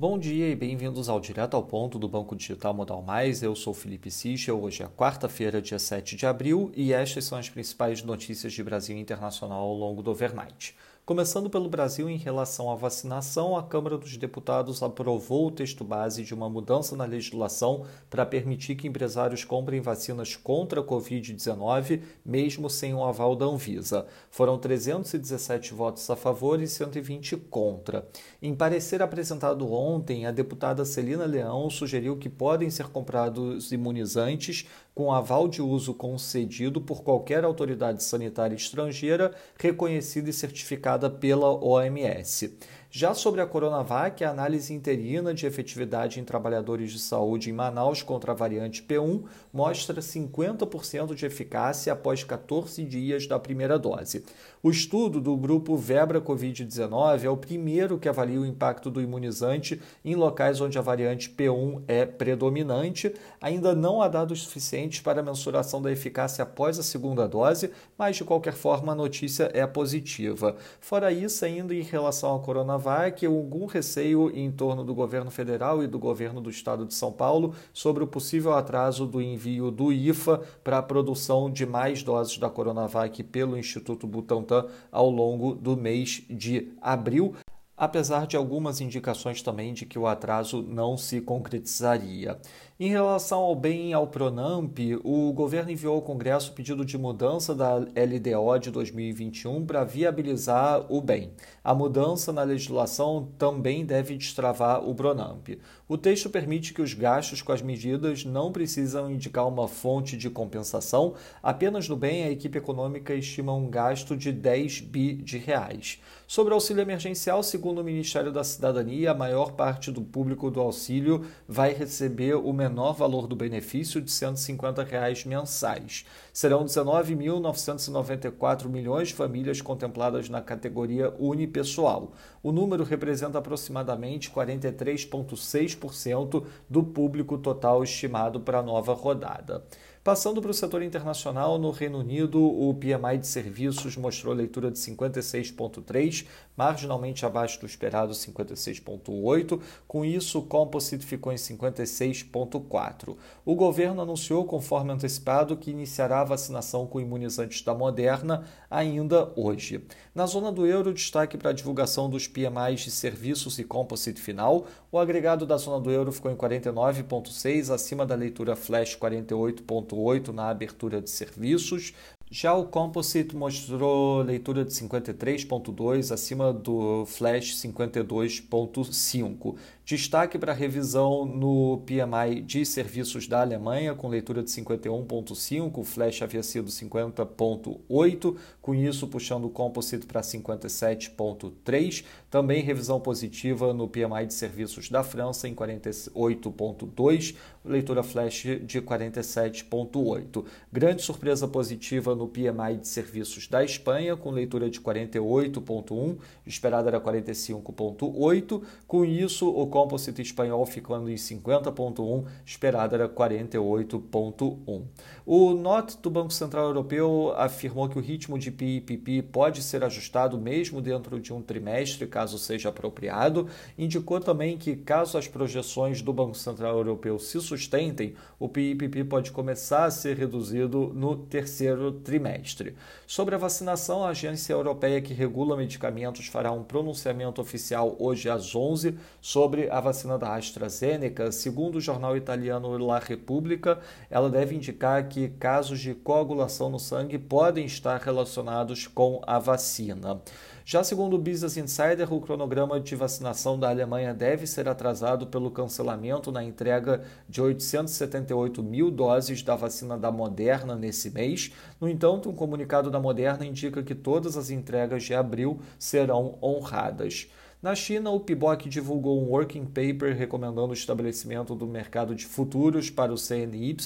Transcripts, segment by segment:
Bom dia e bem-vindos ao Direto ao Ponto do Banco Digital Modal Mais. Eu sou Felipe Sichel. Hoje é quarta-feira, dia 7 de abril, e estas são as principais notícias de Brasil e internacional ao longo do overnight. Começando pelo Brasil, em relação à vacinação, a Câmara dos Deputados aprovou o texto base de uma mudança na legislação para permitir que empresários comprem vacinas contra a Covid-19, mesmo sem o aval da Anvisa. Foram 317 votos a favor e 120 contra. Em parecer apresentado ontem, a deputada Celina Leão sugeriu que podem ser comprados imunizantes com aval de uso concedido por qualquer autoridade sanitária estrangeira reconhecida e certificada pela OMS. Já sobre a Coronavac, a análise interina de efetividade em trabalhadores de saúde em Manaus contra a variante P1 mostra 50% de eficácia após 14 dias da primeira dose. O estudo do grupo Vebra Covid-19 é o primeiro que avalia o impacto do imunizante em locais onde a variante P1 é predominante. Ainda não há dados suficientes para a mensuração da eficácia após a segunda dose, mas de qualquer forma a notícia é positiva. Fora isso, ainda em relação à Coronavac, Coronavac algum receio em torno do governo federal e do governo do estado de São Paulo sobre o possível atraso do envio do IFA para a produção de mais doses da Coronavac pelo Instituto Butantan ao longo do mês de abril apesar de algumas indicações também de que o atraso não se concretizaria. Em relação ao bem ao Pronamp, o governo enviou ao Congresso o pedido de mudança da LDO de 2021 para viabilizar o bem. A mudança na legislação também deve destravar o Pronamp. O texto permite que os gastos com as medidas não precisam indicar uma fonte de compensação. Apenas no bem, a equipe econômica estima um gasto de 10 bi de reais. Sobre auxílio emergencial, segundo segundo o Ministério da Cidadania, a maior parte do público do auxílio vai receber o menor valor do benefício de 150 reais mensais. Serão 19.994 milhões de famílias contempladas na categoria unipessoal. O número representa aproximadamente 43,6% do público total estimado para a nova rodada. Passando para o setor internacional, no Reino Unido, o PMI de serviços mostrou leitura de 56,3, marginalmente abaixo do esperado 56,8. Com isso, o Composite ficou em 56,4. O governo anunciou, conforme antecipado, que iniciará a vacinação com imunizantes da Moderna ainda hoje. Na zona do euro, destaque para a divulgação dos PMIs de serviços e Composite final. O agregado da zona do euro ficou em 49,6, acima da leitura flash 48,8 na abertura de serviços. Já o Composite mostrou leitura de 53,2 acima do Flash 52,5. Destaque para revisão no PMI de serviços da Alemanha, com leitura de 51,5, o Flash havia sido 50,8, com isso puxando o Composite para 57,3. Também revisão positiva no PMI de serviços da França, em 48,2, leitura Flash de 47,8. Grande surpresa positiva no PMI de serviços da Espanha, com leitura de 48,1, esperada era 45,8. Com isso, o Composite espanhol ficando em 50,1, esperada era 48,1. O NOT do Banco Central Europeu afirmou que o ritmo de PIPP pode ser ajustado mesmo dentro de um trimestre, caso seja apropriado. Indicou também que, caso as projeções do Banco Central Europeu se sustentem, o PIPP pode começar a ser reduzido no terceiro trimestre. Sobre a vacinação, a agência europeia que regula medicamentos fará um pronunciamento oficial hoje às 11 sobre a vacina da AstraZeneca, segundo o jornal italiano La Repubblica, ela deve indicar que casos de coagulação no sangue podem estar relacionados com a vacina. Já segundo o Business Insider, o cronograma de vacinação da Alemanha deve ser atrasado pelo cancelamento na entrega de 878 mil doses da vacina da Moderna nesse mês. No entanto, um comunicado da Moderna indica que todas as entregas de abril serão honradas. Na China, o PIBOC divulgou um working paper recomendando o estabelecimento do mercado de futuros para o CNY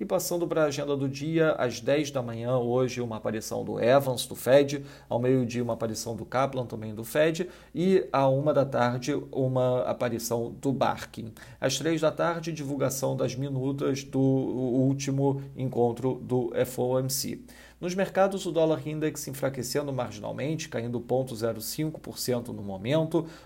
e passando para a agenda do dia, às 10 da manhã, hoje, uma aparição do Evans, do Fed, ao meio-dia, uma aparição do Kaplan, também do Fed, e à uma da tarde, uma aparição do Barkin. Às três da tarde, divulgação das minutas do último encontro do FOMC. Nos mercados, o dólar index enfraquecendo marginalmente, caindo 0,05% no momento,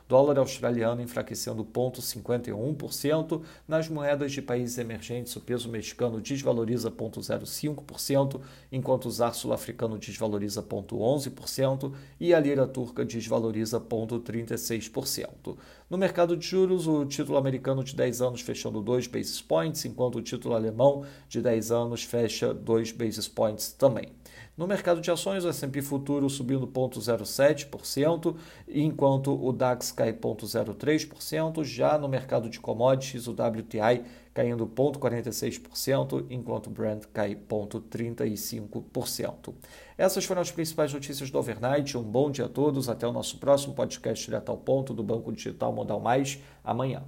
dólar australiano enfraquecendo 0,51%, nas moedas de países emergentes, o peso mexicano desvaloriza 0,05%, enquanto o ZAR sul-africano desvaloriza 0,11% e a lira turca desvaloriza 0,36%. No mercado de juros, o título americano de 10 anos fechando 2 basis points, enquanto o título alemão de 10 anos fecha 2 basis points também. No mercado de ações, o S&P futuro subindo 0,07%, enquanto o DAX cai 0,03%. Já no mercado de commodities, o WTI caindo 0,46%, enquanto o Brent cai 0,35%. Essas foram as principais notícias do overnight. Um bom dia a todos. Até o nosso próximo podcast direto ao ponto do Banco Digital Modal Mais amanhã.